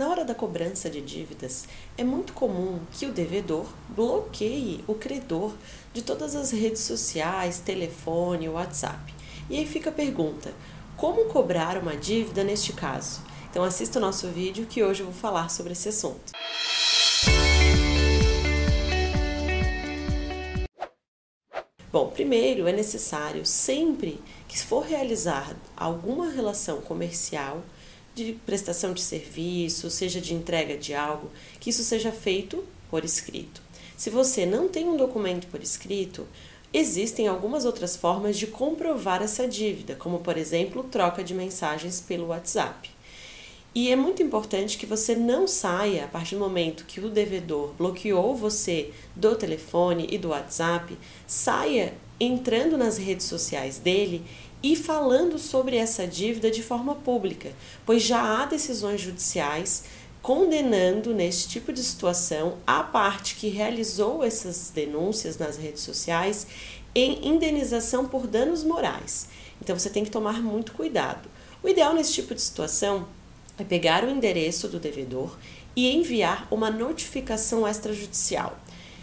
Na hora da cobrança de dívidas, é muito comum que o devedor bloqueie o credor de todas as redes sociais, telefone, WhatsApp. E aí fica a pergunta: como cobrar uma dívida neste caso? Então assista o nosso vídeo que hoje eu vou falar sobre esse assunto. Bom, primeiro é necessário sempre que for realizar alguma relação comercial de prestação de serviço, seja de entrega de algo, que isso seja feito por escrito. Se você não tem um documento por escrito, existem algumas outras formas de comprovar essa dívida, como por exemplo, troca de mensagens pelo WhatsApp. E é muito importante que você não saia a partir do momento que o devedor bloqueou você do telefone e do WhatsApp, saia entrando nas redes sociais dele e falando sobre essa dívida de forma pública, pois já há decisões judiciais condenando neste tipo de situação a parte que realizou essas denúncias nas redes sociais em indenização por danos morais. Então você tem que tomar muito cuidado. O ideal nesse tipo de situação é pegar o endereço do devedor e enviar uma notificação extrajudicial.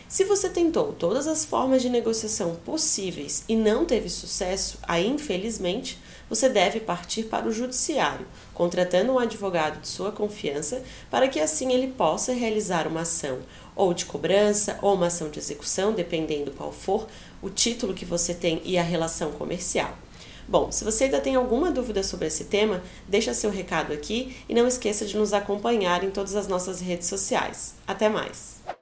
Se você tentou todas as formas de negociação possíveis e não teve sucesso, aí infelizmente você deve partir para o judiciário, contratando um advogado de sua confiança para que assim ele possa realizar uma ação ou de cobrança ou uma ação de execução, dependendo qual for o título que você tem e a relação comercial. Bom, se você ainda tem alguma dúvida sobre esse tema, deixa seu recado aqui e não esqueça de nos acompanhar em todas as nossas redes sociais. Até mais!